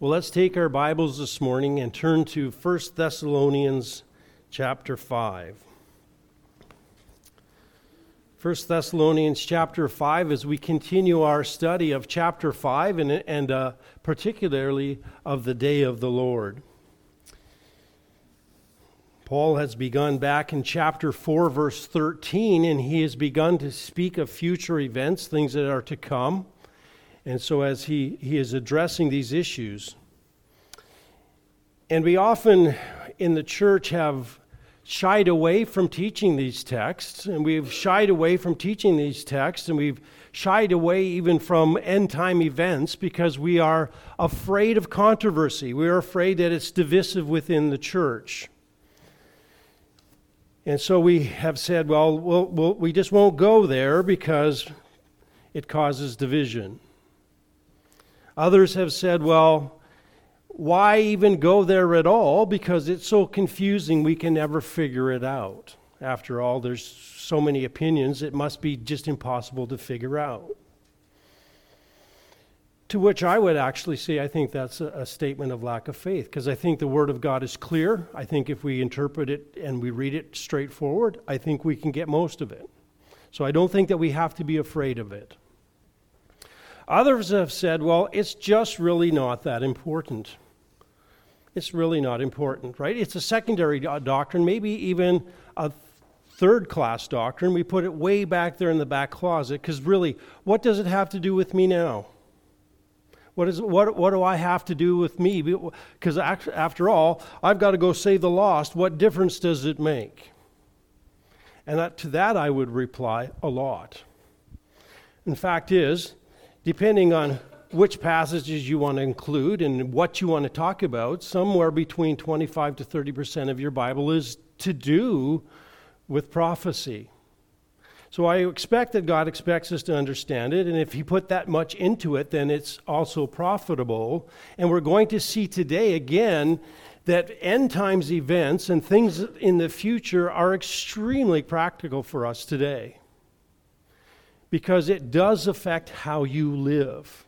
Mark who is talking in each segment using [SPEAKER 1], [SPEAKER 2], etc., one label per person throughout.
[SPEAKER 1] Well, let's take our Bibles this morning and turn to 1 Thessalonians chapter 5. 1 Thessalonians chapter 5 as we continue our study of chapter 5 and, and uh, particularly of the day of the Lord. Paul has begun back in chapter 4, verse 13, and he has begun to speak of future events, things that are to come. And so, as he, he is addressing these issues, and we often in the church have shied away from teaching these texts, and we've shied away from teaching these texts, and we've shied away even from end time events because we are afraid of controversy. We are afraid that it's divisive within the church. And so we have said, well, we'll, we'll we just won't go there because it causes division. Others have said, well, why even go there at all? Because it's so confusing, we can never figure it out. After all, there's so many opinions, it must be just impossible to figure out. To which I would actually say, I think that's a, a statement of lack of faith, because I think the Word of God is clear. I think if we interpret it and we read it straightforward, I think we can get most of it. So I don't think that we have to be afraid of it. Others have said, well, it's just really not that important. It's really not important, right? It's a secondary doctrine, maybe even a third class doctrine. We put it way back there in the back closet because really, what does it have to do with me now? What, is, what, what do I have to do with me? Because after all, I've got to go save the lost. What difference does it make? And that, to that I would reply, a lot. In fact, is depending on which passages you want to include and what you want to talk about, somewhere between 25 to 30 percent of your Bible is to do with prophecy. So I expect that God expects us to understand it, and if He put that much into it, then it's also profitable. And we're going to see today again that end times events and things in the future are extremely practical for us today because it does affect how you live.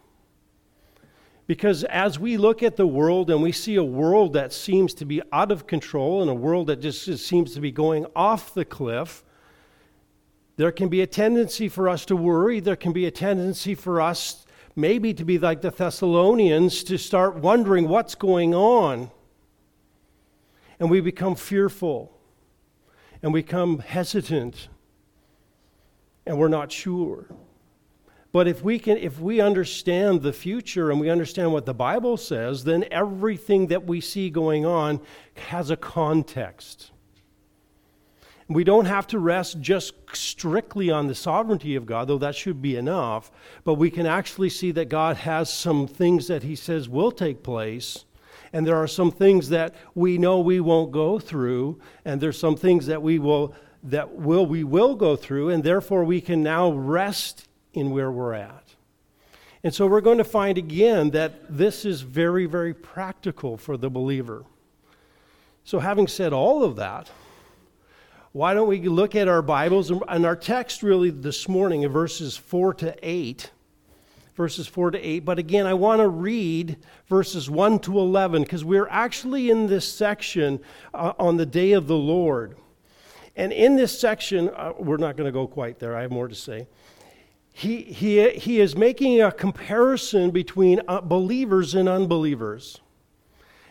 [SPEAKER 1] Because as we look at the world and we see a world that seems to be out of control and a world that just, seems to be going off the cliff, there can be a tendency for us to worry. There can be a tendency for us maybe to be like the Thessalonians to start wondering what's going on. And we become fearful and we become hesitant and we're not sure. But if we can if we understand the future and we understand what the Bible says, then everything that we see going on has a context. We don't have to rest just strictly on the sovereignty of God, though that should be enough, but we can actually see that God has some things that He says will take place, and there are some things that we know we won't go through, and there's some things that we will that will we will go through, and therefore we can now rest in where we're at. And so we're going to find again that this is very, very practical for the believer. So, having said all of that, why don't we look at our Bibles and our text really this morning in verses 4 to 8? Verses 4 to 8. But again, I want to read verses 1 to 11 because we're actually in this section uh, on the day of the Lord. And in this section, uh, we're not going to go quite there, I have more to say. He, he, he is making a comparison between uh, believers and unbelievers.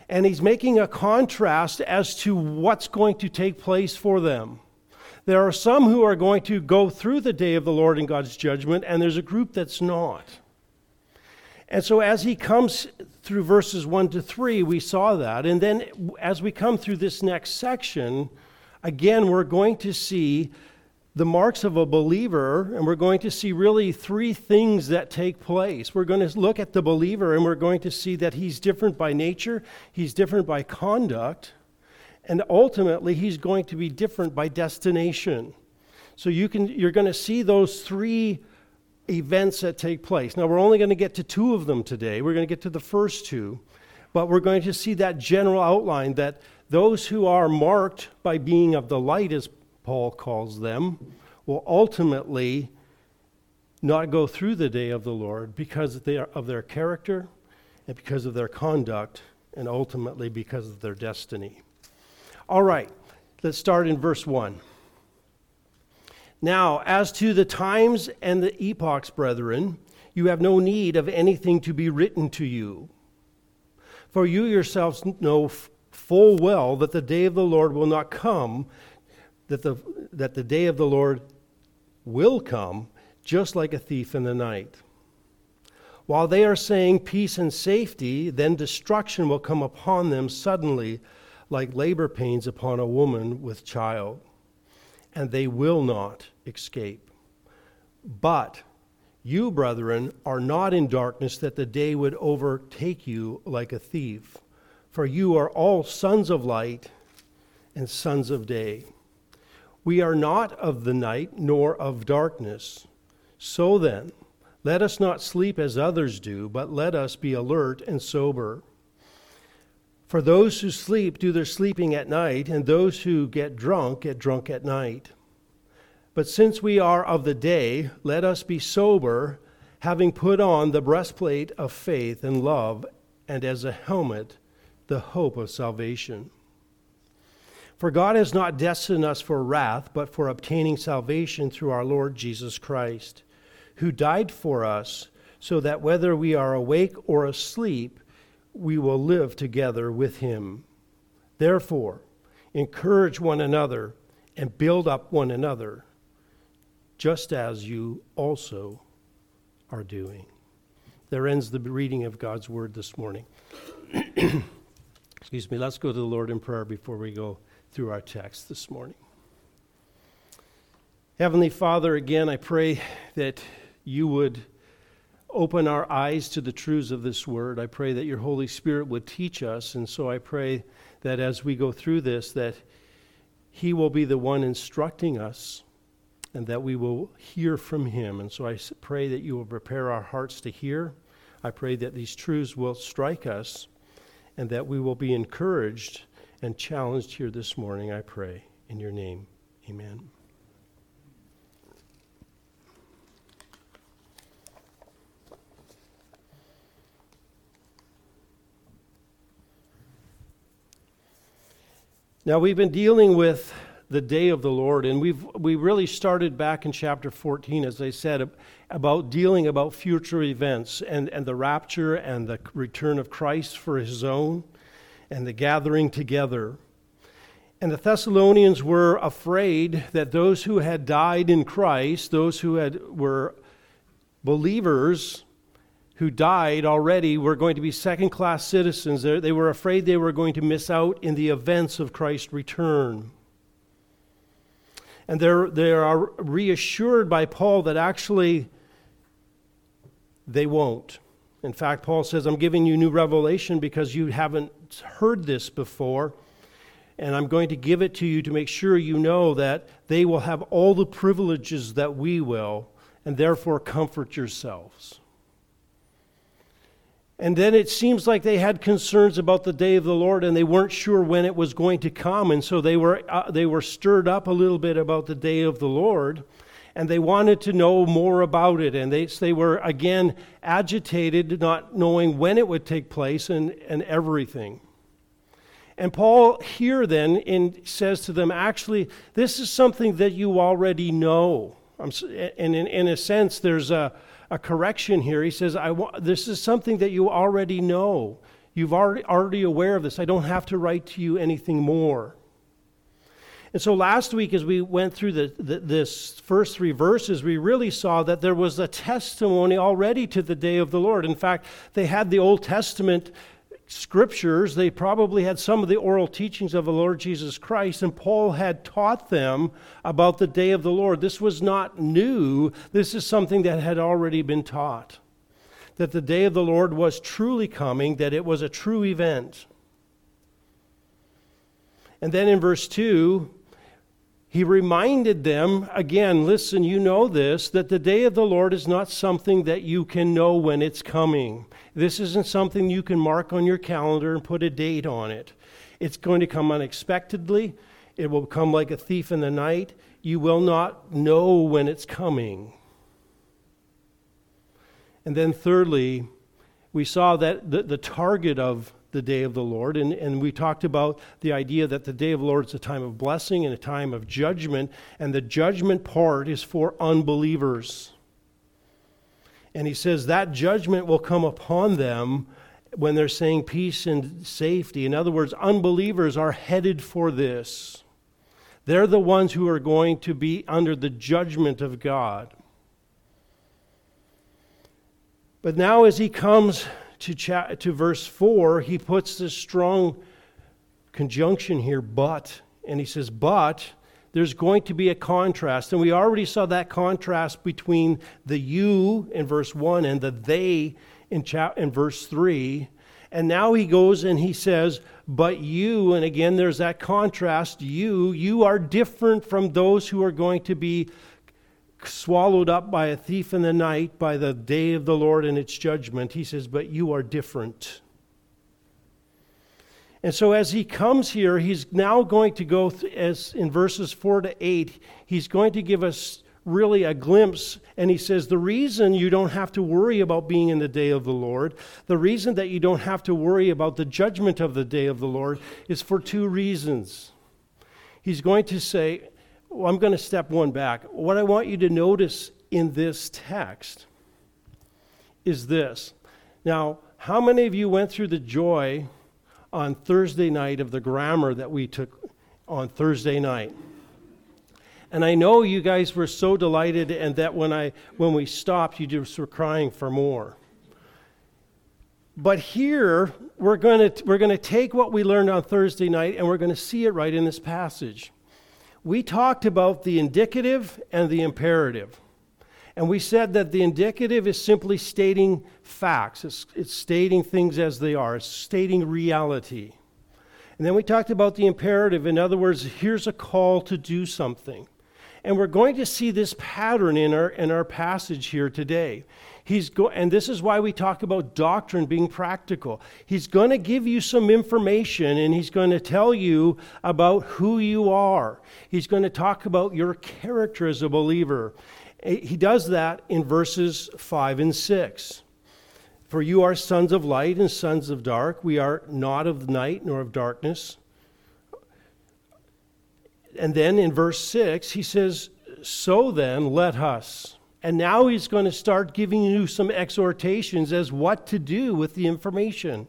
[SPEAKER 1] And he's making a contrast as to what's going to take place for them. There are some who are going to go through the day of the Lord in God's judgment, and there's a group that's not. And so, as he comes through verses 1 to 3, we saw that. And then, as we come through this next section, again, we're going to see the marks of a believer, and we're going to see really three things that take place. We're going to look at the believer, and we're going to see that he's different by nature, he's different by conduct, and ultimately, he's going to be different by destination. So you can, you're going to see those three events that take place. Now, we're only going to get to two of them today. We're going to get to the first two, but we're going to see that general outline that those who are marked by being of the light, as Paul calls them, will ultimately not go through the day of the Lord because of their character and because of their conduct, and ultimately because of their destiny. All right, let's start in verse 1. Now, as to the times and the epochs, brethren, you have no need of anything to be written to you. For you yourselves know full well that the day of the Lord will not come, that the, that the day of the Lord will come just like a thief in the night. While they are saying peace and safety, then destruction will come upon them suddenly, like labor pains upon a woman with child, and they will not escape. But you, brethren, are not in darkness that the day would overtake you like a thief, for you are all sons of light and sons of day. We are not of the night nor of darkness. So then, let us not sleep as others do, but let us be alert and sober. For those who sleep do their sleeping at night, and those who get drunk get drunk at night. But since we are of the day, let us be sober, having put on the breastplate of faith and love, and as a helmet, the hope of salvation. For God has not destined us for wrath, but for obtaining salvation through our Lord Jesus Christ, who died for us, so that whether we are awake or asleep, we will live together with him. Therefore, encourage one another and build up one another, just as you also are doing. There ends the reading of God's word this morning. Excuse me. Let's go to the Lord in prayer before we go through our text this morning. Heavenly Father, again, I pray that you would open our eyes to the truths of this word. I pray that your Holy Spirit would teach us, and so I pray that as we go through this, that he will be the one instructing us and that we will hear from him. And so I pray that you will prepare our hearts to hear. I pray that these truths will strike us and that we will be encouraged and challenged here this morning, I pray. In your name, amen. Now, we've been dealing with the day of the Lord, and we've we really started back in chapter 14, as I said, about dealing about future events and, and the rapture and the return of Christ for his own and the gathering together. And the Thessalonians were afraid that those who had died in Christ, those who had, were believers who died already, were going to be second class citizens. They were afraid they were going to miss out in the events of Christ's return. And they're, they are reassured by Paul that actually they won't. In fact, Paul says, I'm giving you new revelation because you haven't heard this before. And I'm going to give it to you to make sure you know that they will have all the privileges that we will, and therefore comfort yourselves. And then it seems like they had concerns about the day of the Lord and they weren't sure when it was going to come. And so they were, uh, they were stirred up a little bit about the day of the Lord and they wanted to know more about it. And they, they were, again, agitated, not knowing when it would take place and, and everything. And Paul here then in, says to them, actually, this is something that you already know. and in, in a sense, there's a, a correction here. He says, I wa- this is something that you already know. You've already, already aware of this. I don't have to write to you anything more. And so last week, as we went through the, the, this first three verses, we really saw that there was a testimony already to the day of the Lord. In fact, they had the Old Testament scriptures, they probably had some of the oral teachings of the Lord Jesus Christ, and Paul had taught them about the day of the Lord. This was not new, this is something that had already been taught. That the day of the Lord was truly coming, that it was a true event. And then in verse 2, he reminded them again listen, you know this, that the day of the Lord is not something that you can know when it's coming. This isn't something you can mark on your calendar and put a date on it. It's going to come unexpectedly, it will come like a thief in the night. You will not know when it's coming. And then, thirdly, we saw that the, the target of the day of the Lord, and, and we talked about the idea that the day of the Lord is a time of blessing and a time of judgment, and the judgment part is for unbelievers. And he says that judgment will come upon them when they're saying peace and safety. In other words, unbelievers are headed for this. They're the ones who are going to be under the judgment of God. But now, as he comes to, cha- to verse 4, he puts this strong conjunction here, but. And he says, but there's going to be a contrast. And we already saw that contrast between the you in verse 1 and the they in, cha- in verse 3. And now he goes and he says, But you, and again, there's that contrast. You, you are different from those who are going to be swallowed up by a thief in the night, by the day of the Lord and its judgment. He says, But you are different. And so as he comes here, he's now going to go, th- as in verses 4 to 8, he's going to give us really a glimpse. And he says, The reason you don't have to worry about being in the day of the Lord, the reason that you don't have to worry about the judgment of the day of the Lord is for two reasons. He's going to say, well, I'm going to step one back. What I want you to notice in this text is this. Now, how many of you went through the joy on Thursday night of the grammar that we took on Thursday night? And I know you guys were so delighted, and that when, I, when we stopped, you just were crying for more. But here, we're going to we're going to take what we learned on Thursday night and we're going to see it right in this passage. We talked about the indicative and the imperative. And we said that the indicative is simply stating facts, it's, it's stating things as they are, it's stating reality. And then we talked about the imperative. In other words, here's a call to do something. And we're going to see this pattern in our, in our passage here today. He's go- and this is why we talk about doctrine being practical. He's going to give you some information and he's going to tell you about who you are. He's going to talk about your character as a believer. Eh, he does that in verses 5 and 6. For you are sons of light and sons of dark. We are not of night nor of darkness. And then in verse 6, he says, So then, let us. And now he's going to start giving you some exhortations as what to do with the information.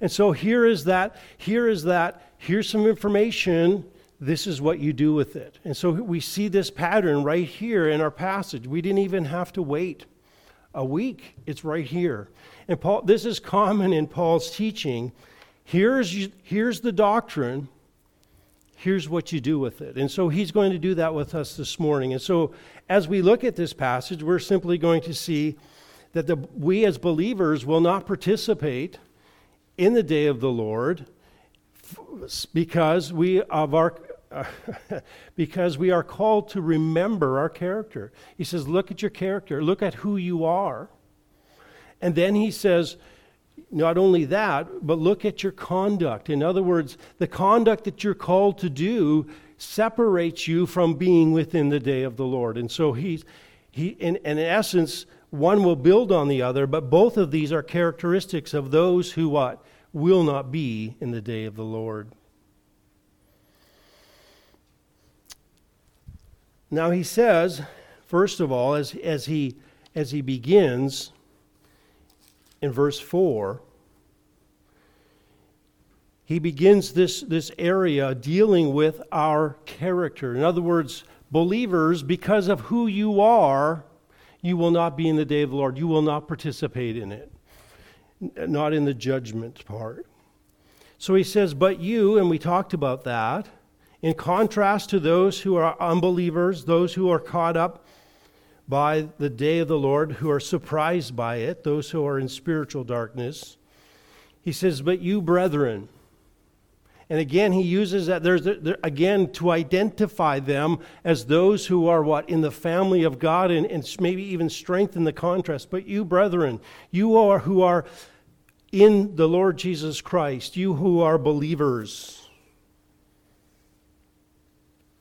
[SPEAKER 1] And so here is that, here is that, here's some information, this is what you do with it. And so we see this pattern right here in our passage. We didn't even have to wait a week, it's right here. And Paul, this is common in Paul's teaching. Here's, here's the doctrine here's what you do with it. And so he's going to do that with us this morning. And so as we look at this passage, we're simply going to see that the, we as believers will not participate in the day of the Lord because we of our because we are called to remember our character. He says, look at your character, look at who you are. And then he says, not only that, but look at your conduct. In other words, the conduct that you're called to do separates you from being within the day of the Lord. And so he's, he, in, in essence, one will build on the other, but both of these are characteristics of those who what? Will not be in the day of the Lord. Now he says, first of all, as, as, he, as he begins, in verse 4, he begins this, this area dealing with our character. In other words, believers, because of who you are, you will not be in the day of the Lord. You will not participate in it, not in the judgment part. So he says, But you, and we talked about that, in contrast to those who are unbelievers, those who are caught up by the day of the Lord, who are surprised by it, those who are in spiritual darkness. He says, But you, brethren, and again, he uses that there's there, again to identify them as those who are what in the family of God, and, and maybe even strengthen the contrast. But you, brethren, you are who are in the Lord Jesus Christ, you who are believers.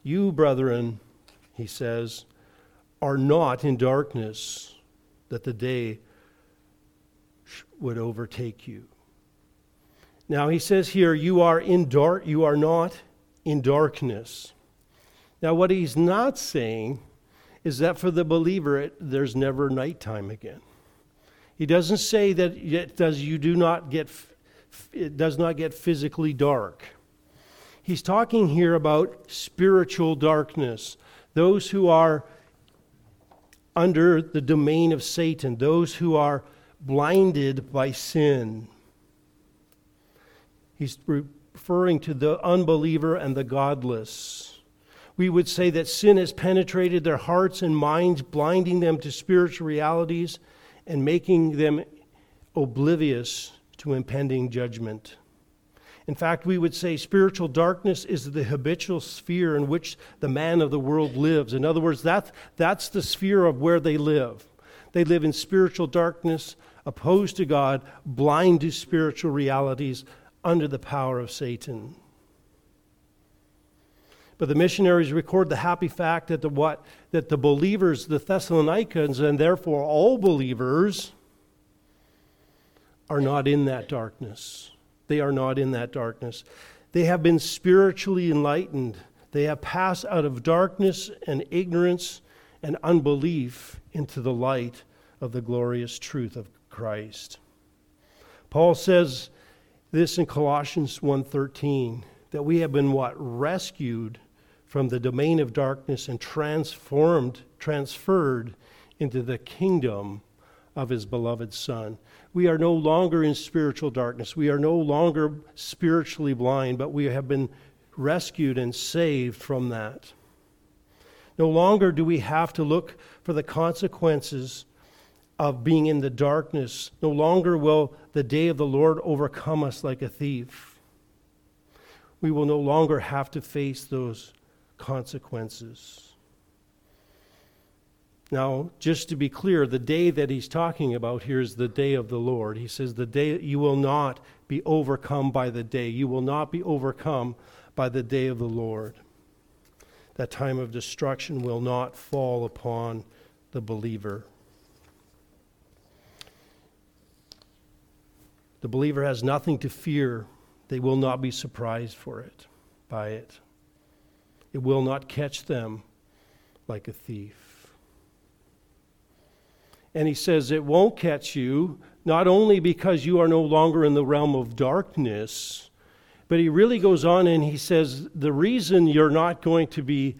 [SPEAKER 1] You, brethren, he says, are not in darkness, that the day would overtake you. Now he says here, you are in dark, you are not in darkness. Now what he's not saying is that for the believer it, there's never nighttime again. He doesn't say that it does you do not get it does not get physically dark. He's talking here about spiritual darkness, those who are under the domain of Satan, those who are blinded by sin. He's referring to the unbeliever and the godless. We would say that sin has penetrated their hearts and minds, blinding them to spiritual realities and making them oblivious to impending judgment. In fact, we would say spiritual darkness is the habitual sphere in which the man of the world lives. In other words, that, that's the sphere of where they live. They live in spiritual darkness, opposed to God, blind to spiritual realities, under the power of Satan. But the missionaries record the happy fact that the what that the believers, the Thessalonians, and therefore all believers, are not in that darkness. They are not in that darkness. They have been spiritually enlightened. They have passed out of darkness and ignorance and unbelief into the light of the glorious truth of Christ. Paul says this in Colossians 1:13 that we have been what rescued from the domain of darkness and transformed, transferred into the kingdom of his beloved Son. We are no longer in spiritual darkness. We are no longer spiritually blind, but we have been rescued and saved from that. No longer do we have to look for the consequences of being in the darkness. No longer will the day of the Lord overcome us like a thief. We will no longer have to face those consequences. Now, just to be clear, the day that he's talking about here is the day of the Lord. He says, The day you will not be overcome by the day. You will not be overcome by the day of the Lord. That time of destruction will not fall upon the believer. The believer has nothing to fear. They will not be surprised for it by it. It will not catch them like a thief. And he says it won't catch you not only because you are no longer in the realm of darkness, but he really goes on and he says the reason you're not going to be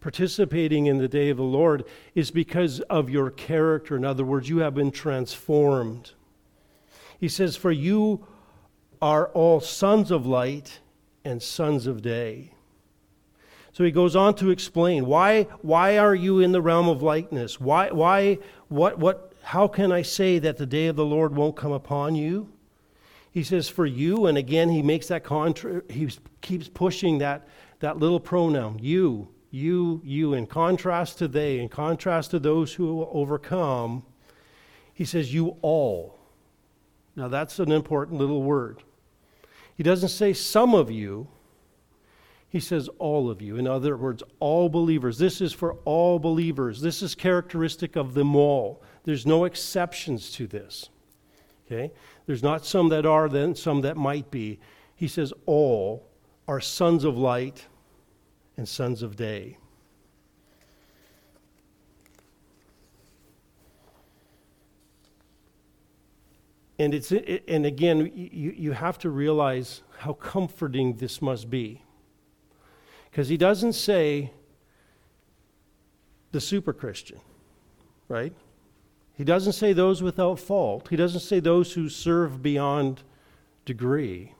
[SPEAKER 1] participating in the day of the Lord is because of your character. In other words, you have been transformed. He says, For you are all sons of light and sons of day. So he goes on to explain why, why are you in the realm of lightness? Why, why, what, what, how can I say that the day of the Lord won't come upon you? He says, for you, and again, he makes that contra, he keeps pushing that, that little pronoun, you, you, you, in contrast to they, in contrast to those who will overcome, he says, you all. Now that's an important little word. He doesn't say some of you, he says, all of you. In other words, all believers. This is for all believers. This is characteristic of them all. There's no exceptions to this. Okay? There's not some that are, then some that might be. He says, all are sons of light and sons of day. And, it's, and again, you, you have to realize how comforting this must be. Because he doesn't say the super Christian, right? He doesn't say those without fault. He doesn't say those who serve beyond degree.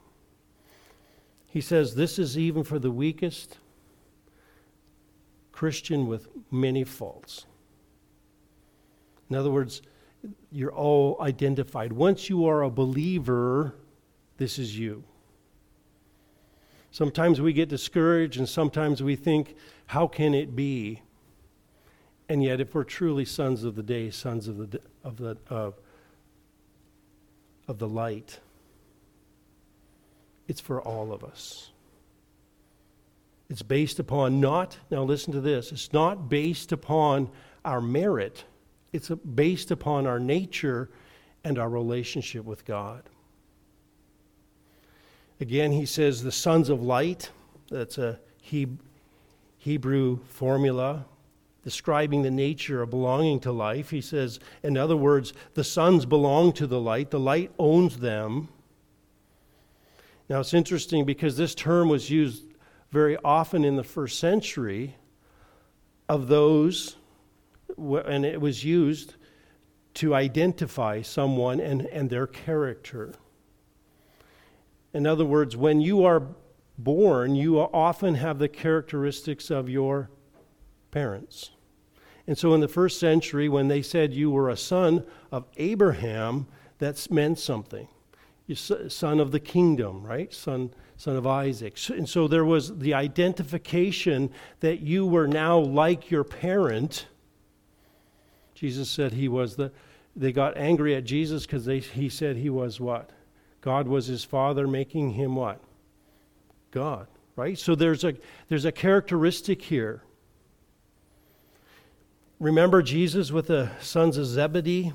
[SPEAKER 1] He says this is even for the weakest Christian with many faults. In other words, you're all identified. Once you are a believer, this is you. Sometimes we get discouraged, and sometimes we think, how can it be? And yet, if we're truly sons of the day, sons of the, of the, of the light, it's for all of us. It's based upon not, now listen to this, it's not based upon our merit, it's based upon our nature and our relationship with God. Again, he says the sons of light. That's a Hebrew formula describing the nature of belonging to life. He says, in other words, the sons belong to the light, the light owns them. Now, it's interesting because this term was used very often in the first century of those, and it was used to identify someone and, and their character. In other words, when you are born, you often have the characteristics of your parents. And so in the first century, when they said you were a son of Abraham, that meant something. you son of the kingdom, right? Son, son of Isaac. And so there was the identification that you were now like your parent. Jesus said he was the, they got angry at Jesus because he said he was what? God was his father, making him what? God, right? So there's a, there's a characteristic here. Remember Jesus with the sons of Zebedee?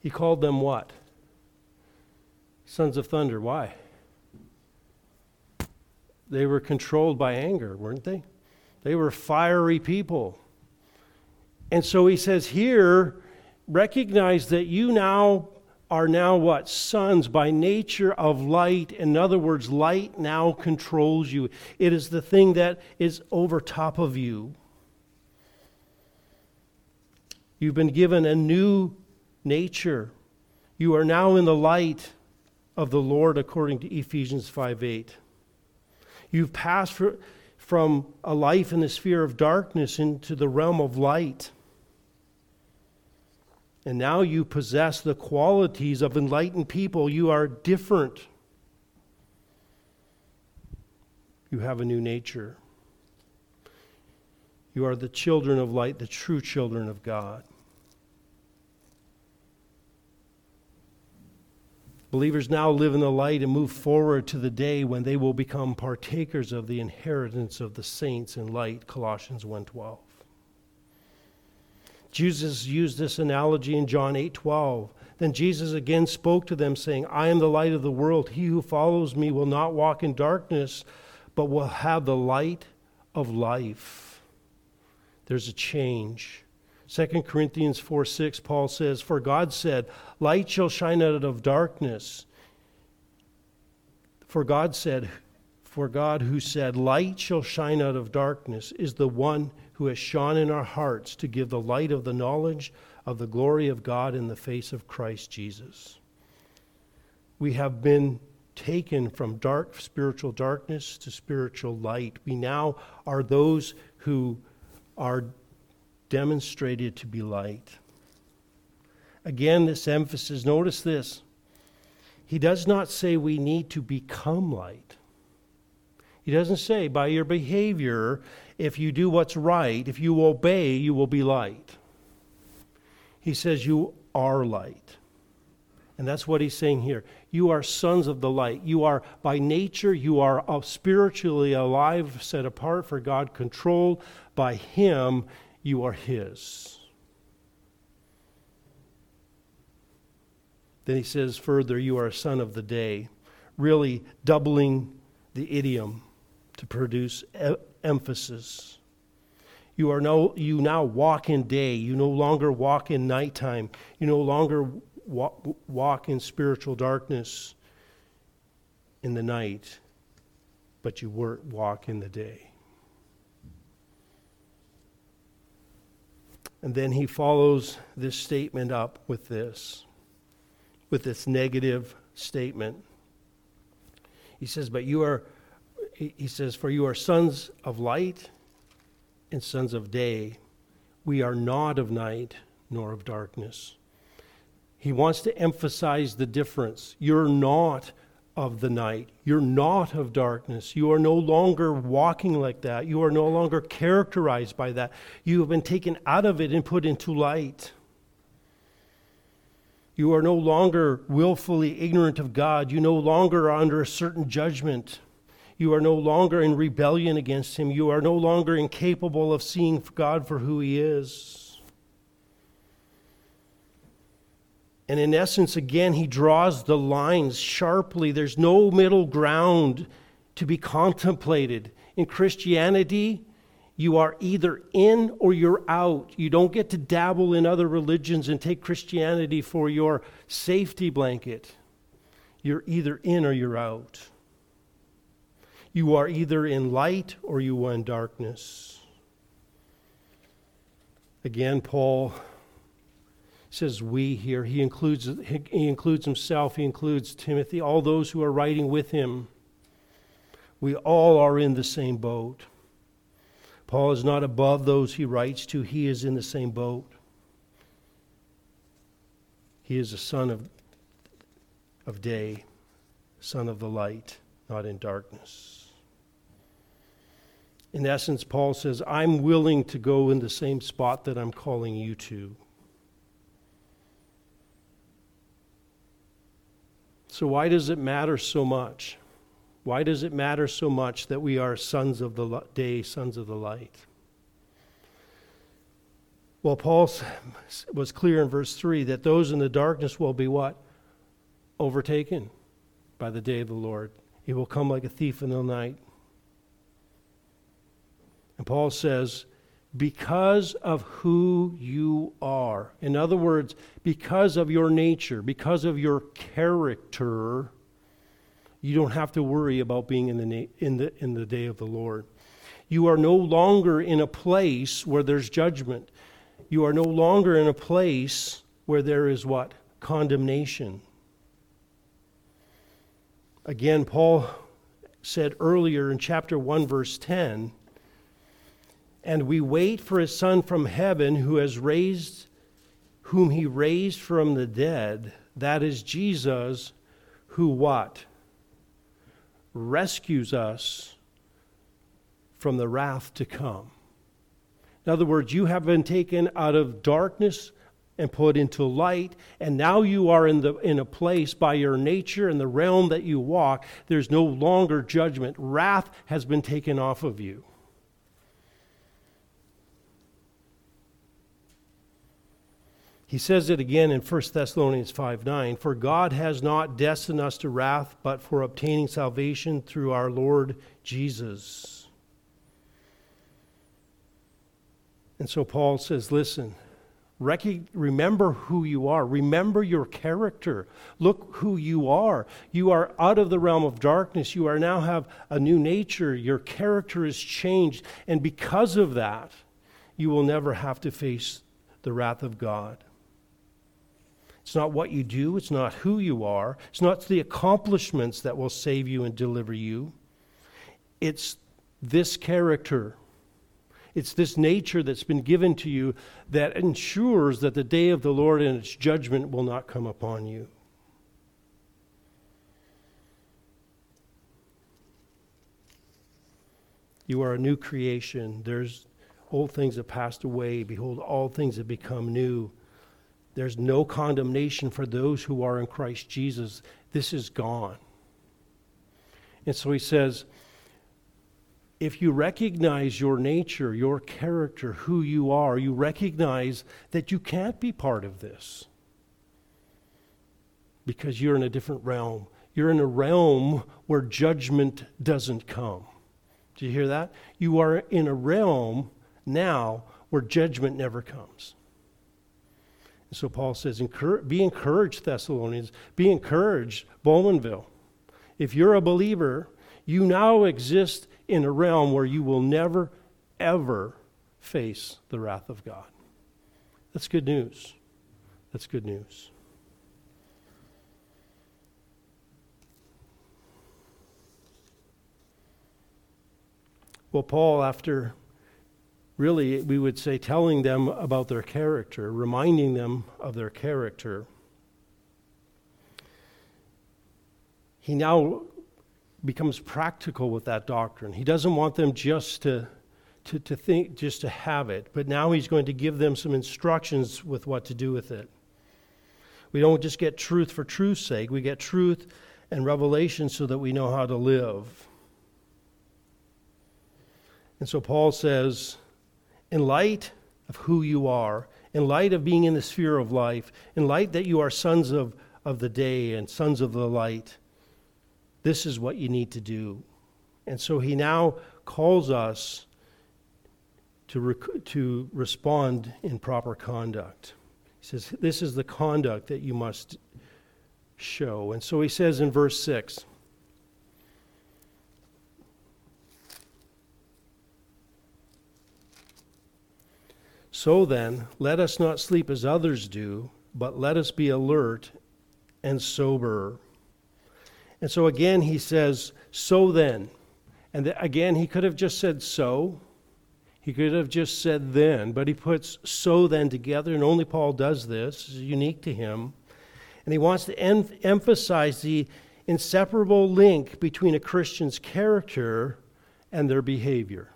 [SPEAKER 1] He called them what? Sons of thunder. Why? They were controlled by anger, weren't they? They were fiery people. And so he says here, recognize that you now are now what? Sons by nature of light. In other words, light now controls you. It is the thing that is over top of you. You've been given a new nature. You are now in the light of the Lord according to Ephesians 5 8. You've passed from a life in the sphere of darkness into the realm of light. And now you possess the qualities of enlightened people. You are different. You have a new nature. You are the children of light, the true children of God. Believers now live in the light and move forward to the day when they will become partakers of the inheritance of the saints in light, Colossians 1:12. Jesus used this analogy in John 8:12. Then Jesus again spoke to them saying, "I am the light of the world. He who follows me will not walk in darkness, but will have the light of life." There's a change. 2 Corinthians 4 6, Paul says, For God said, Light shall shine out of darkness. For God said, For God who said, Light shall shine out of darkness, is the one who has shone in our hearts to give the light of the knowledge of the glory of God in the face of Christ Jesus. We have been taken from dark spiritual darkness to spiritual light. We now are those who are demonstrated to be light. Again, this emphasis, notice this. He does not say we need to become light. He doesn't say by your behavior if you do what's right, if you obey, you will be light. He says you are light. And that's what he's saying here. You are sons of the light. You are, by nature, you are spiritually alive, set apart for God, controlled by Him. You are His. Then he says further, You are a son of the day, really doubling the idiom to produce emphasis. You are no, you now walk in day. You no longer walk in nighttime. You no longer walk, walk in spiritual darkness in the night, but you walk in the day. And then he follows this statement up with this, with this negative statement. He says, But you are he says, For you are sons of light and sons of day. We are not of night nor of darkness. He wants to emphasize the difference. You're not of the night. You're not of darkness. You are no longer walking like that. You are no longer characterized by that. You have been taken out of it and put into light. You are no longer willfully ignorant of God. You no longer are under a certain judgment. You are no longer in rebellion against Him. You are no longer incapable of seeing God for who He is. And in essence, again, he draws the lines sharply. There's no middle ground to be contemplated. In Christianity, you are either in or you're out. You don't get to dabble in other religions and take Christianity for your safety blanket. You're either in or you're out. You are either in light or you are in darkness. Again, Paul says we here. He includes, he includes himself, he includes Timothy, all those who are writing with him. We all are in the same boat. Paul is not above those he writes to, he is in the same boat. He is a son of, of day, son of the light, not in darkness. In essence, Paul says, I'm willing to go in the same spot that I'm calling you to. So, why does it matter so much? Why does it matter so much that we are sons of the day, sons of the light? Well, Paul was clear in verse 3 that those in the darkness will be what? Overtaken by the day of the Lord. He will come like a thief in the night. And Paul says, because of who you are. In other words, because of your nature, because of your character, you don't have to worry about being in the, na- in the, in the day of the Lord. You are no longer in a place where there's judgment. You are no longer in a place where there is what? Condemnation. Again, Paul said earlier in chapter 1, verse 10 and we wait for his son from heaven who has raised whom he raised from the dead. That is jesus who what? Rescues us from the wrath to come. In other words you have been taken out of darkness and put into light and now you are in the in a place by your nature and the realm that you walk there's no longer judgment. Wrath has been taken off of you He says it again in 1 Thessalonians 5 9. For God has not destined us to wrath, but for obtaining salvation through our Lord Jesus. And so Paul says, listen, rec- remember who you are. Remember your character. Look who you are. You are out of the realm of darkness. You are now have a new nature. Your character is changed. And because of that, you will never have to face the wrath of God. It's not what you do, it's not who you are, it's not the accomplishments that will save you and deliver you. It's this character. It's this nature that's been given to you that ensures that the day of the Lord and its judgment will not come upon you. You are a new creation. There's old things have passed away. Behold, all things have become new. There's no condemnation for those who are in Christ Jesus. This is gone. And so he says, if you recognize your nature, your character, who you are, you recognize that you can't be part of this because you're in a different realm. You're in a realm where judgment doesn't come. Do you hear that? You are in a realm now where judgment never comes. So Paul says, be encouraged, Thessalonians. Be encouraged, Bowmanville. If you're a believer, you now exist in a realm where you will never, ever face the wrath of God. That's good news. That's good news. Well, Paul, after really, we would say, telling them about their character, reminding them of their character. He now becomes practical with that doctrine. He doesn't want them just to, to, to think, just to have it, but now he's going to give them some instructions with what to do with it. We don't just get truth for truth's sake, we get truth and revelation so that we know how to live. And so Paul says, in light of who you are, in light of being in the sphere of life, in light that you are sons of, of the day and sons of the light, this is what you need to do. And so he now calls us to, rec- to respond in proper conduct. He says, This is the conduct that you must show. And so he says in verse 6 So then, let us not sleep as others do, but let us be alert and sober. And so again, he says, So then. And again, he could have just said so. He could have just said then, but he puts so then together, and only Paul does this. It's unique to him. And he wants to em- emphasize the inseparable link between a Christian's character and their behavior.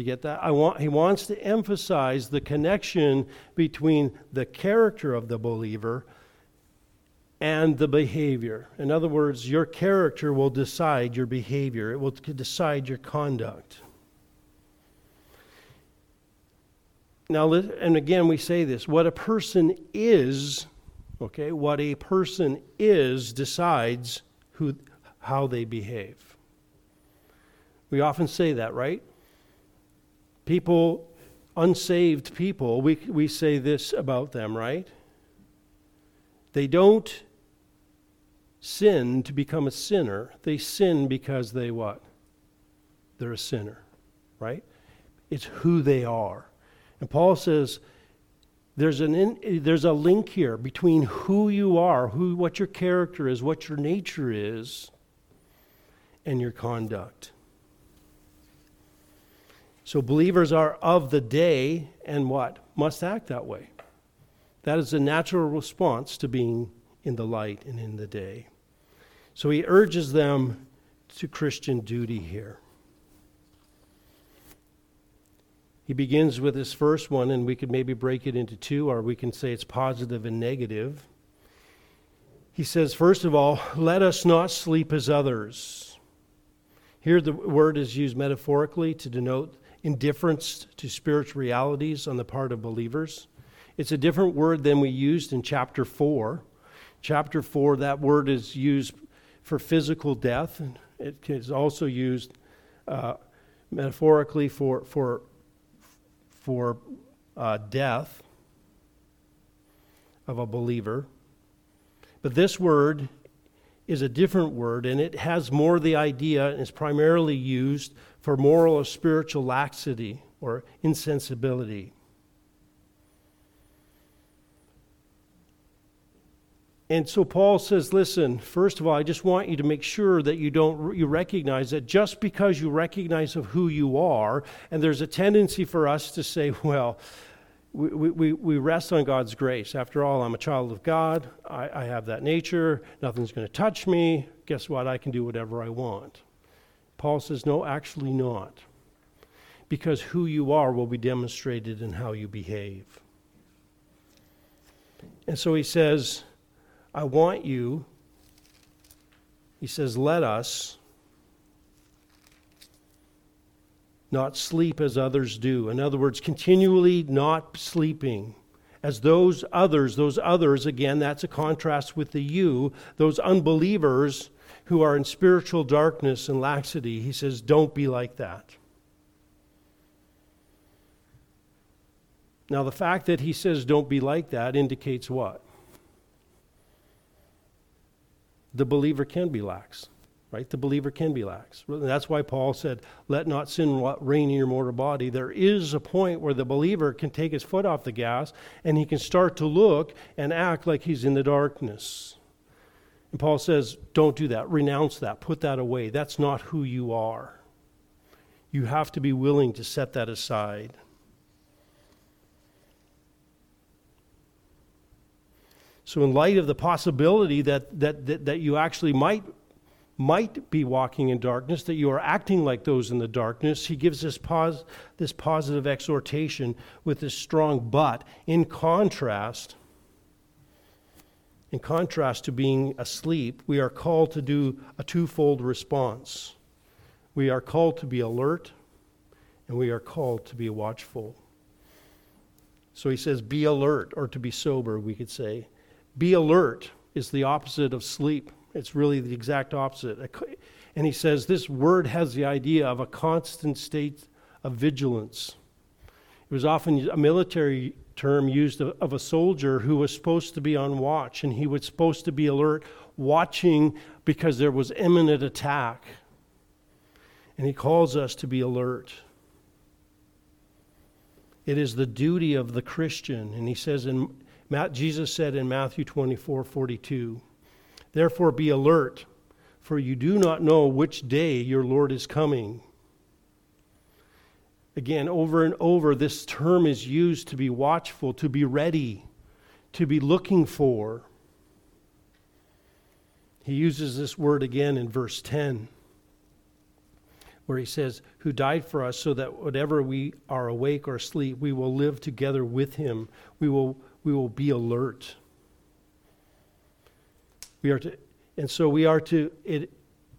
[SPEAKER 1] You get that? I want, he wants to emphasize the connection between the character of the believer and the behavior. In other words, your character will decide your behavior, it will decide your conduct. Now, and again, we say this what a person is, okay, what a person is decides who, how they behave. We often say that, right? People, unsaved people, we, we say this about them, right? They don't sin to become a sinner. They sin because they what? They're a sinner, right? It's who they are. And Paul says there's, an in, there's a link here between who you are, who, what your character is, what your nature is, and your conduct. So believers are of the day and what? Must act that way. That is a natural response to being in the light and in the day. So he urges them to Christian duty here. He begins with this first one, and we could maybe break it into two, or we can say it's positive and negative. He says, first of all, let us not sleep as others. Here, the word is used metaphorically to denote indifference to spiritual realities on the part of believers. It's a different word than we used in chapter 4. Chapter 4, that word is used for physical death, and it is also used uh, metaphorically for, for, for uh, death of a believer. But this word is a different word, and it has more the idea, and is primarily used for moral or spiritual laxity or insensibility. And so Paul says, listen, first of all, I just want you to make sure that you don't you recognize that just because you recognize of who you are, and there's a tendency for us to say, well, we, we, we rest on God's grace. After all, I'm a child of God. I, I have that nature. Nothing's going to touch me. Guess what? I can do whatever I want. Paul says, no, actually not. Because who you are will be demonstrated in how you behave. And so he says, I want you, he says, let us not sleep as others do. In other words, continually not sleeping. As those others, those others, again, that's a contrast with the you, those unbelievers who are in spiritual darkness and laxity, he says, don't be like that. Now, the fact that he says don't be like that indicates what? The believer can be lax, right? The believer can be lax. That's why Paul said, let not sin reign in your mortal body. There is a point where the believer can take his foot off the gas and he can start to look and act like he's in the darkness. And Paul says, don't do that. Renounce that. Put that away. That's not who you are. You have to be willing to set that aside. So, in light of the possibility that, that, that, that, you actually might, might be walking in darkness, that you are acting like those in the darkness, he gives this, pos, this positive exhortation with this strong but. In contrast, in contrast to being asleep, we are called to do a twofold response. We are called to be alert, and we are called to be watchful. So he says, be alert, or to be sober, we could say. Be alert is the opposite of sleep. It's really the exact opposite. And he says this word has the idea of a constant state of vigilance. It was often a military term used of, a soldier who was supposed to be on watch, and he was supposed to be alert, watching because there was imminent attack. And he calls us to be alert. It is the duty of the Christian. And he says in Jesus said in Matthew 24 42, Therefore be alert, for you do not know which day your Lord is coming. Again, over and over, this term is used to be watchful, to be ready, to be looking for. He uses this word again in verse 10, where he says, Who died for us so that whatever we are awake or asleep, we will live together with him. We will, we will be alert. We are to, and so we are to, it,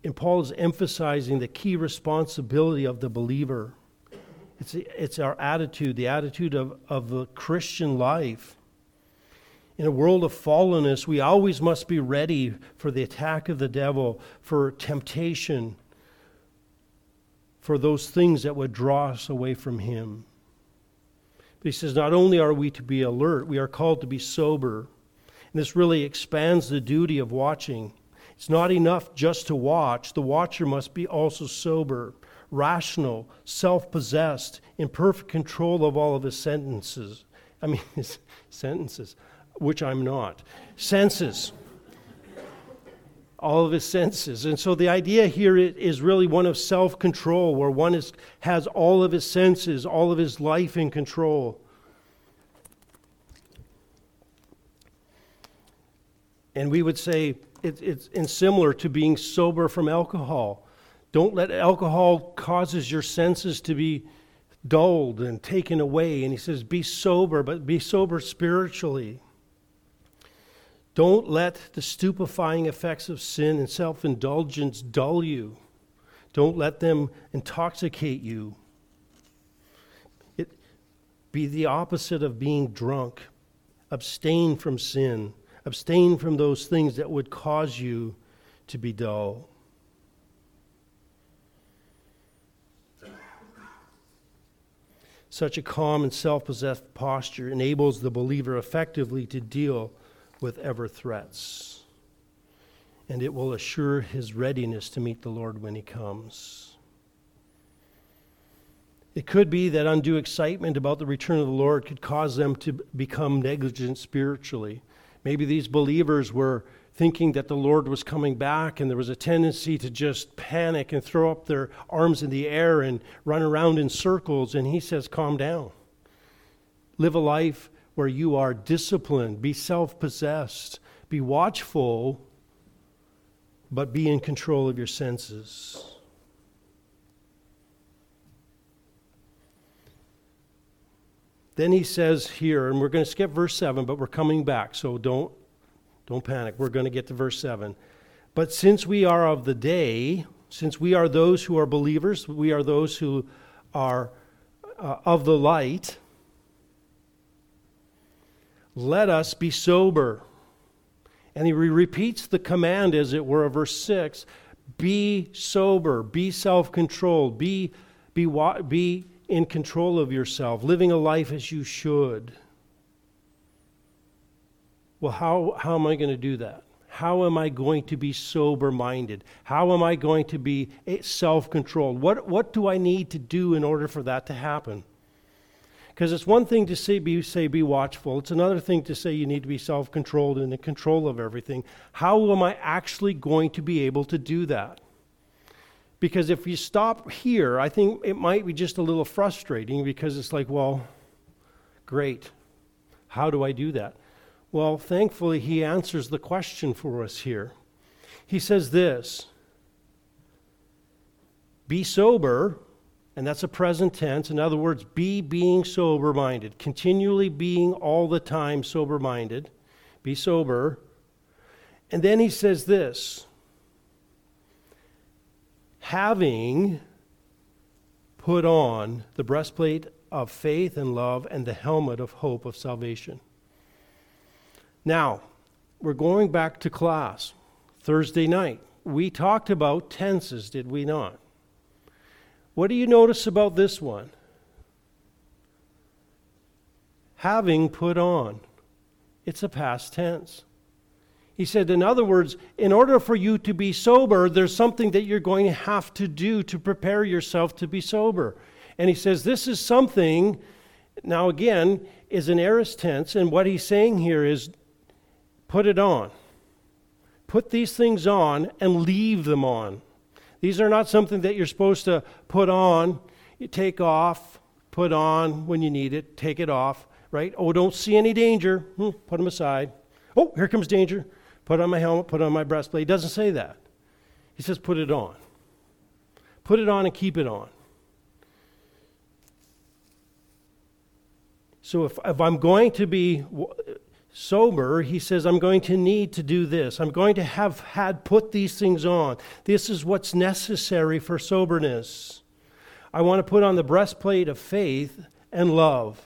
[SPEAKER 1] and Paul is emphasizing the key responsibility of the believer. It's, it's our attitude, the attitude of, of the Christian life. In a world of fallenness, we always must be ready for the attack of the devil, for temptation, for those things that would draw us away from him. But he says, not only are we to be alert, we are called to be sober. And this really expands the duty of watching. It's not enough just to watch, the watcher must be also sober, rational, self possessed, in perfect control of all of his sentences. I mean, his sentences, which I'm not. Senses. All of his senses. And so the idea here is really one of self control, where one is, has all of his senses, all of his life in control. And we would say it, it's similar to being sober from alcohol. Don't let alcohol causes your senses to be dulled and taken away. And he says, be sober, but be sober spiritually. Don't let the stupefying effects of sin and self indulgence dull you. Don't let them intoxicate you. It, be the opposite of being drunk. Abstain from sin. Abstain from those things that would cause you to be dull. Such a calm and self possessed posture enables the believer effectively to deal with ever threats, and it will assure his readiness to meet the Lord when he comes. It could be that undue excitement about the return of the Lord could cause them to become negligent spiritually. Maybe these believers were thinking that the Lord was coming back, and there was a tendency to just panic and throw up their arms in the air and run around in circles. And he says, Calm down. Live a life where you are disciplined, be self possessed, be watchful, but be in control of your senses. Then he says here, and we're going to skip verse 7, but we're coming back, so don't, don't panic. We're going to get to verse 7. But since we are of the day, since we are those who are believers, we are those who are uh, of the light, let us be sober. And he repeats the command, as it were, of verse 6 be sober, be self controlled, be, be, be in control of yourself, living a life as you should. Well, how, how am I going to do that? How am I going to be sober minded? How am I going to be eh, self controlled? What, what do I need to do in order for that to happen? Because it's one thing to say be, say be watchful, it's another thing to say you need to be self controlled and in control of everything. How am I actually going to be able to do that? Because if you stop here, I think it might be just a little frustrating because it's like, well, great. How do I do that? Well, thankfully, he answers the question for us here. He says this Be sober, and that's a present tense. In other words, be being sober minded, continually being all the time sober minded. Be sober. And then he says this having put on the breastplate of faith and love, and the helmet of hope of salvation. Now, we're going back to class. Thursday night, we talked about tenses, did we not? What do you notice about this one? Having put on. It's a past tense. He said, in other words, in order for you to be sober, there's something that you're going to have to do to prepare yourself to be sober. And he says, this is something, now again, is an aorist tense, and what he's saying here is put it on. Put these things on and leave them on. These are not something that you're supposed to put on, you take off, put on when you need it, take it off, right? Oh, don't see any danger, hmm, put them aside. Oh, here comes danger put on my helmet, put on my breastplate. He doesn't say that. He says, put it on. Put it on and keep it on. So if, if I'm going to be sober, he says, I'm going to need to do this. I'm going to have had put these things on. This is what's necessary for soberness. I want to put on the breastplate of faith and love.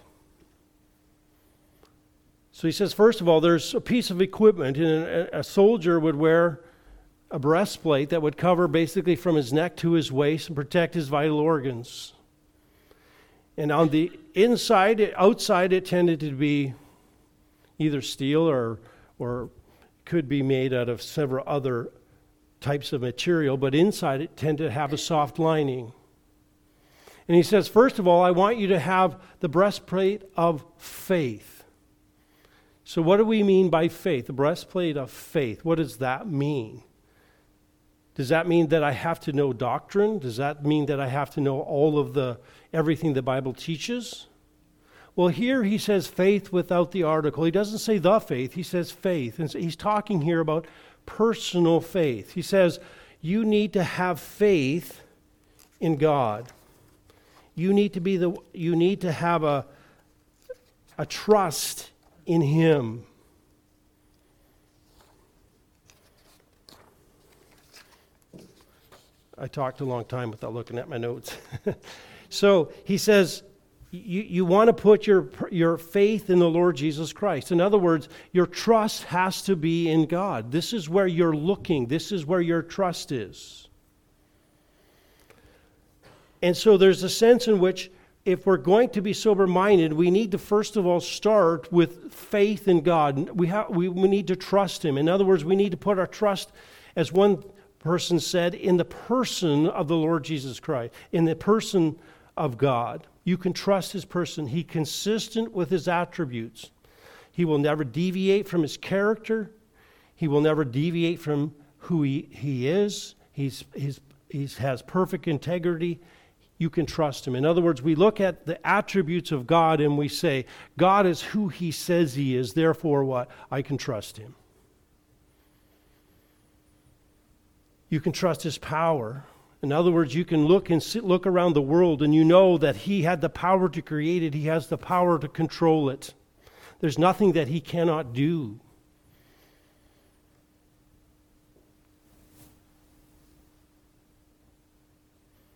[SPEAKER 1] So he says, first of all, there's a piece of equipment, and a soldier would wear a breastplate that would cover basically from his neck to his waist and protect his vital organs. And on the inside, outside, it tended to be either steel or, or could be made out of several other types of material, but inside it tend to have a soft lining. And he says, first of all, I want you to have the breastplate of faith. So, what do we mean by faith? The breastplate of faith. What does that mean? Does that mean that I have to know doctrine? Does that mean that I have to know all of the everything the Bible teaches? Well, here he says faith without the article. He doesn't say the faith, he says faith. And so he's talking here about personal faith. He says you need to have faith in God. You need to be the you need to have a a trust in Him. I talked a long time without looking at my notes. so he says, you, you want to put your, your faith in the Lord Jesus Christ. In other words, your trust has to be in God. This is where you're looking, this is where your trust is. And so there's a sense in which if we're going to be sober minded, we need to first of all start with faith in God. We, have, we, we need to trust Him. In other words, we need to put our trust, as one person said, in the person of the Lord Jesus Christ, in the person of God. You can trust His person. He's consistent with His attributes. He will never deviate from His character, He will never deviate from who He, he is. He's, he's, he has perfect integrity you can trust him. In other words, we look at the attributes of God and we say, God is who he says he is, therefore, what? I can trust him. You can trust his power. In other words, you can look and sit, look around the world and you know that he had the power to create it, he has the power to control it. There's nothing that he cannot do.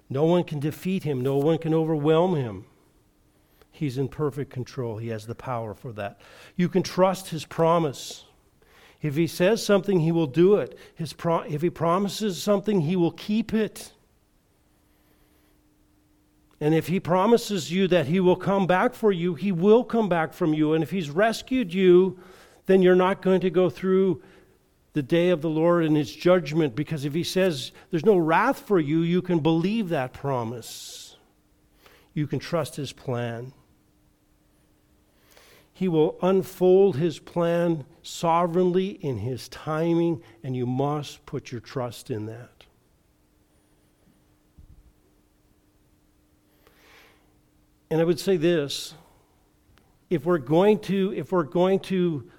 [SPEAKER 1] No one can defeat him, no one can overwhelm him. He's in perfect control. He has the power for that. You can trust his promise. If he says something, he will do it. His pro- if he promises something, he will keep it. And if he promises you that he will come back for you, he will come back from you. And if he's rescued you, then you're not going to go through the day of the Lord and his judgment, because if he says there's no wrath for you, you can believe that promise. You can trust his plan. He will unfold his plan sovereignly in his timing, and you must put your trust in that. And I would say this if we're going to, if we're going to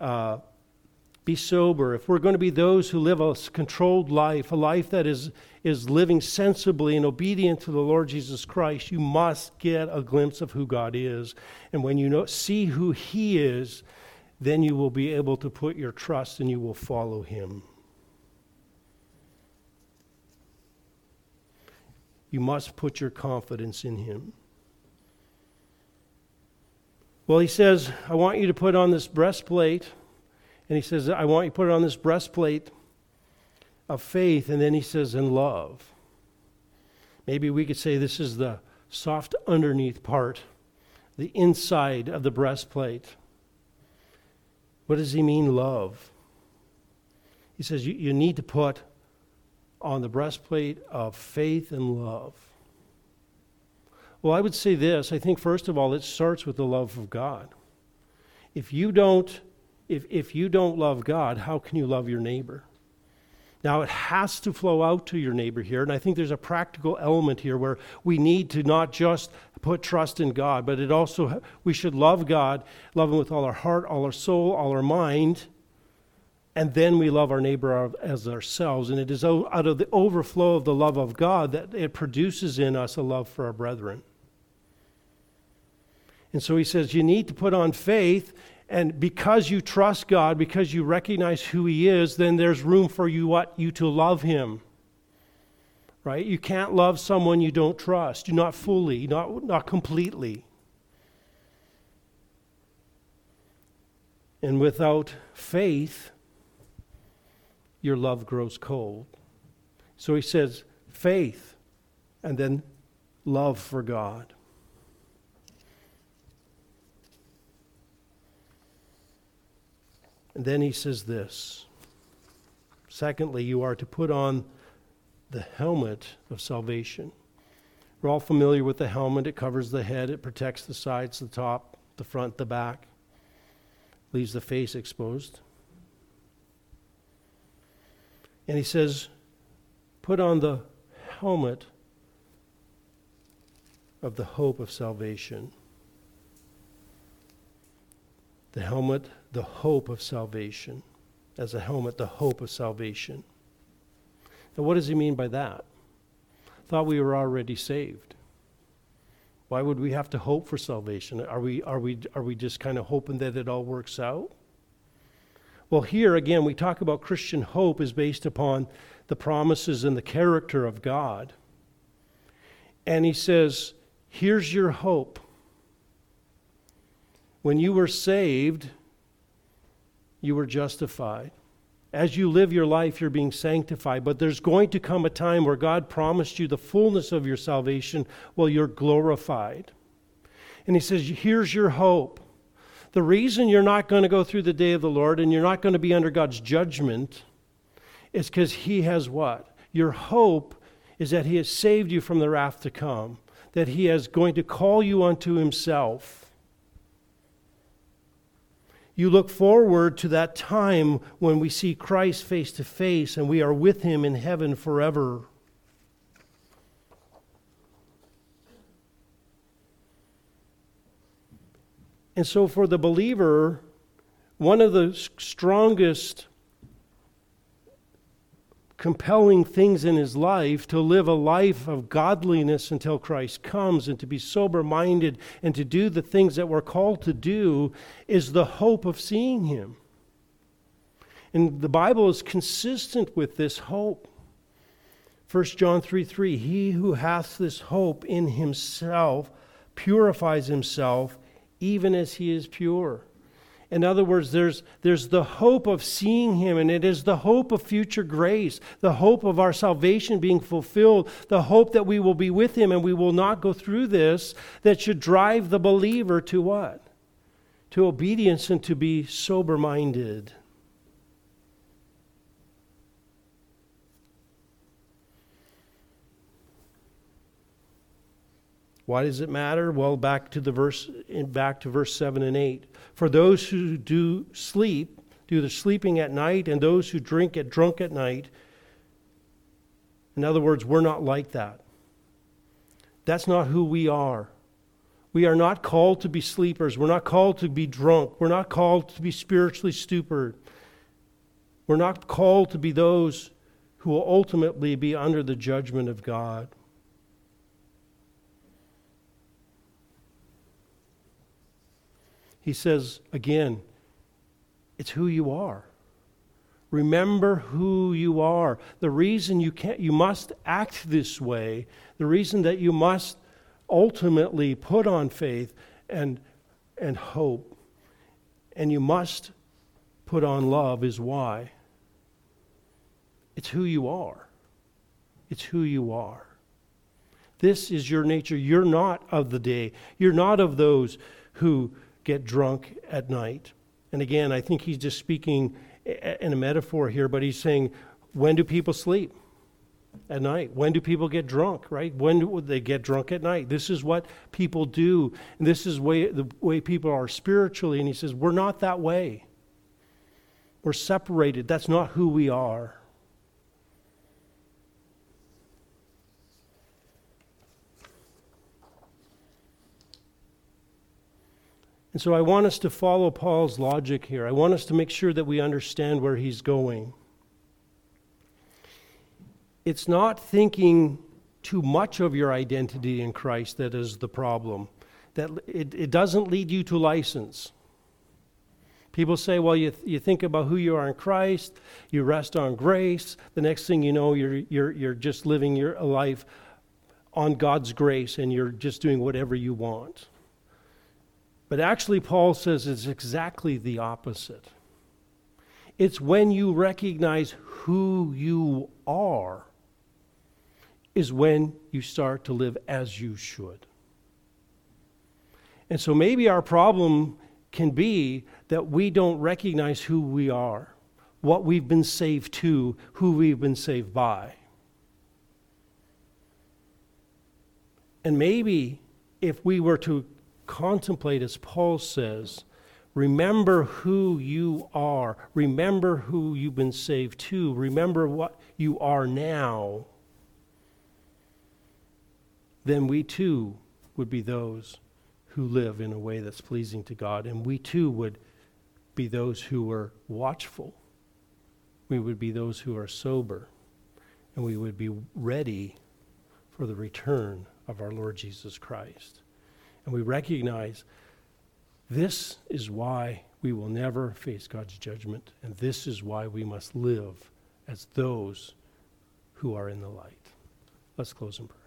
[SPEAKER 1] uh, be sober, if we're going to be those who live a controlled life, a life that is, is living sensibly and obedient to the Lord Jesus Christ, you must get a glimpse of who God is. And when you know, see who He is, then you will be able to put your trust and you will follow Him. You must put your confidence in Him. Well, he says, I want you to put on this breastplate. And he says, I want you to put on this breastplate of faith. And then he says, in love. Maybe we could say this is the soft underneath part, the inside of the breastplate. What does he mean, love? He says, you, you need to put on the breastplate of faith and love. Well, I would say this. I think, first of all, it starts with the love of God. If you don't, if, if you don't love God, how can you love your neighbor? Now, it has to flow out to your neighbor here, and I think there's a practical element here where we need to not just put trust in God, but it also, we should love God, love Him with all our heart, all our soul, all our mind, and then we love our neighbor as ourselves. And it is out of the overflow of the love of God that it produces in us a love for our brethren. And so he says, You need to put on faith. And because you trust God, because you recognize who He is, then there's room for you what you to love Him. Right? You can't love someone you don't trust. You're not fully, not, not completely. And without faith, your love grows cold. So he says, faith, and then love for God. And then he says this Secondly, you are to put on the helmet of salvation. We're all familiar with the helmet. It covers the head, it protects the sides, the top, the front, the back, leaves the face exposed. And he says, Put on the helmet of the hope of salvation. The helmet the hope of salvation. As a helmet, the hope of salvation. Now, what does he mean by that? Thought we were already saved. Why would we have to hope for salvation? Are we, are we, are we just kind of hoping that it all works out? Well, here again, we talk about Christian hope is based upon the promises and the character of God. And he says, Here's your hope. When you were saved, you were justified. As you live your life, you're being sanctified. But there's going to come a time where God promised you the fullness of your salvation while you're glorified. And He says, Here's your hope. The reason you're not going to go through the day of the Lord and you're not going to be under God's judgment is because He has what? Your hope is that He has saved you from the wrath to come, that He is going to call you unto Himself you look forward to that time when we see Christ face to face and we are with him in heaven forever. And so, for the believer, one of the strongest compelling things in his life to live a life of godliness until Christ comes and to be sober minded and to do the things that we're called to do is the hope of seeing him. And the Bible is consistent with this hope. 1 John 3 3 He who hath this hope in himself purifies himself even as he is pure. In other words, there's, there's the hope of seeing Him, and it is the hope of future grace, the hope of our salvation being fulfilled, the hope that we will be with Him and we will not go through this that should drive the believer to what? To obedience and to be sober minded. Why does it matter? Well, back to the verse back to verse 7 and 8. For those who do sleep, do the sleeping at night, and those who drink get drunk at night. In other words, we're not like that. That's not who we are. We are not called to be sleepers. We're not called to be drunk. We're not called to be spiritually stupid. We're not called to be those who will ultimately be under the judgment of God. He says again, it's who you are. Remember who you are. The reason you can't you must act this way, the reason that you must ultimately put on faith and and hope. And you must put on love, is why. It's who you are. It's who you are. This is your nature. You're not of the day. You're not of those who get drunk at night. And again, I think he's just speaking in a metaphor here, but he's saying, when do people sleep? At night. When do people get drunk, right? When do they get drunk at night? This is what people do. And this is way, the way people are spiritually. And he says, we're not that way. We're separated. That's not who we are. And so I want us to follow Paul's logic here. I want us to make sure that we understand where he's going. It's not thinking too much of your identity in Christ that is the problem. That it, it doesn't lead you to license. People say, well, you, th- you think about who you are in Christ, you rest on grace. The next thing you know, you're, you're, you're just living your life on God's grace and you're just doing whatever you want. But actually, Paul says it's exactly the opposite. It's when you recognize who you are, is when you start to live as you should. And so maybe our problem can be that we don't recognize who we are, what we've been saved to, who we've been saved by. And maybe if we were to contemplate, as Paul says, remember who you are, remember who you've been saved to, remember what you are now, then we too would be those who live in a way that's pleasing to God, and we too would be those who are watchful. We would be those who are sober, and we would be ready for the return of our Lord Jesus Christ and we recognize this is why we will never face God's judgment, and this is why we must live as those who are in the light. Let's close in prayer.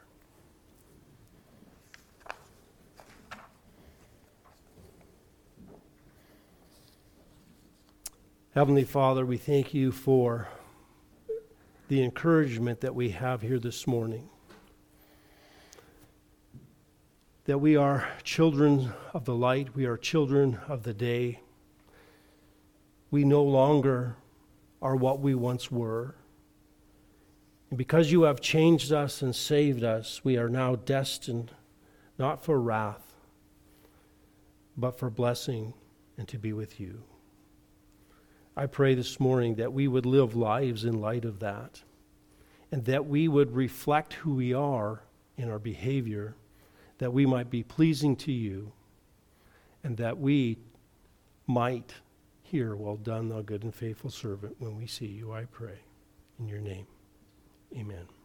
[SPEAKER 1] Heavenly Father, we thank you for the encouragement that we have here this morning that we are children of the light, we are children of the day. We no longer are what we once were. And because you have changed us and saved us, we are now destined not for wrath, but for blessing and to be with you. I pray this morning that we would live lives in light of that, and that we would reflect who we are in our behavior that we might be pleasing to you, and that we might hear, Well done, thou good and faithful servant, when we see you, I pray. In your name, amen.